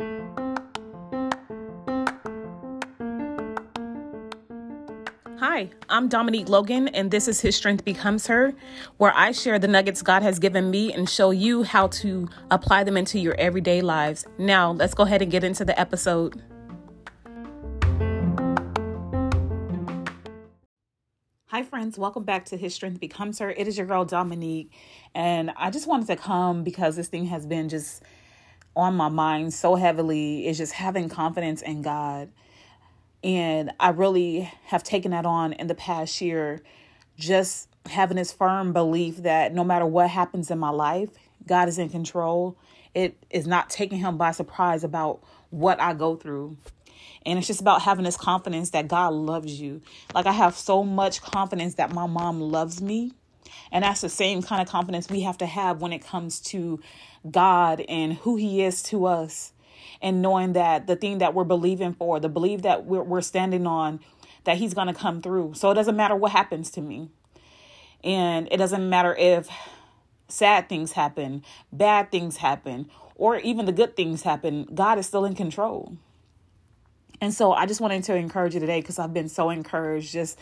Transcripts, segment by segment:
Hi, I'm Dominique Logan, and this is His Strength Becomes Her, where I share the nuggets God has given me and show you how to apply them into your everyday lives. Now, let's go ahead and get into the episode. Hi, friends. Welcome back to His Strength Becomes Her. It is your girl, Dominique, and I just wanted to come because this thing has been just on my mind so heavily. Is just having confidence in God and I really have taken that on in the past year, just having this firm belief that no matter what happens in my life, God is in control. It is not taking him by surprise about what I go through. And it's just about having this confidence that God loves you. Like I have so much confidence that my mom loves me. And that's the same kind of confidence we have to have when it comes to God and who He is to us and knowing that the thing that we're believing for, the belief that we're, we're standing on, that He's going to come through. So it doesn't matter what happens to me. And it doesn't matter if sad things happen, bad things happen, or even the good things happen. God is still in control. And so I just wanted to encourage you today because I've been so encouraged just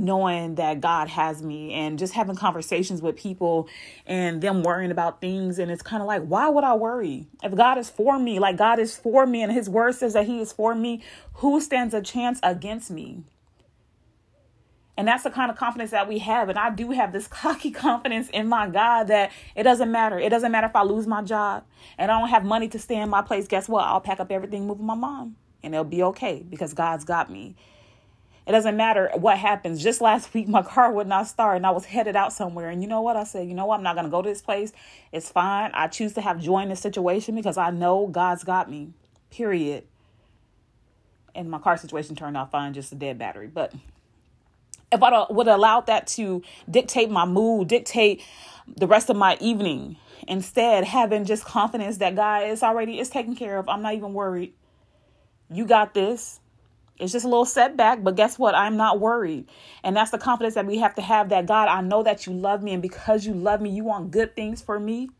knowing that God has me and just having conversations with people and them worrying about things. And it's kind of like, why would I worry? If God is for me, like God is for me and his word says that he is for me, who stands a chance against me? And that's the kind of confidence that we have. And I do have this cocky confidence in my God that it doesn't matter. It doesn't matter if I lose my job and I don't have money to stay in my place. Guess what? I'll pack up everything, move with my mom, and it'll be okay because God's got me. It doesn't matter what happens. Just last week, my car would not start and I was headed out somewhere. And you know what? I said, you know what? I'm not going to go to this place. It's fine. I choose to have joy in this situation because I know God's got me, period. And my car situation turned out fine, just a dead battery. But if I would have allowed that to dictate my mood, dictate the rest of my evening, instead having just confidence that God is already is taken care of. I'm not even worried. You got this. It's just a little setback, but guess what? I'm not worried. And that's the confidence that we have to have that God, I know that you love me, and because you love me, you want good things for me.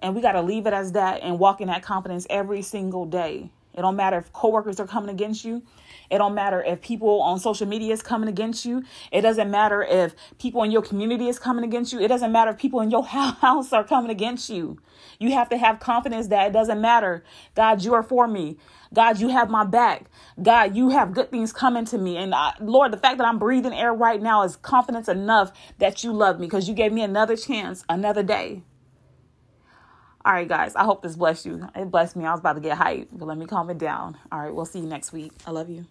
And we got to leave it as that and walk in that confidence every single day. It don't matter if coworkers are coming against you. It don't matter if people on social media is coming against you. It doesn't matter if people in your community is coming against you. It doesn't matter if people in your house are coming against you. You have to have confidence that it doesn't matter. God, you are for me. God, you have my back. God, you have good things coming to me. And I, Lord, the fact that I'm breathing air right now is confidence enough that you love me because you gave me another chance, another day. All right, guys, I hope this blessed you. It blessed me. I was about to get hyped, but let me calm it down. All right, we'll see you next week. I love you.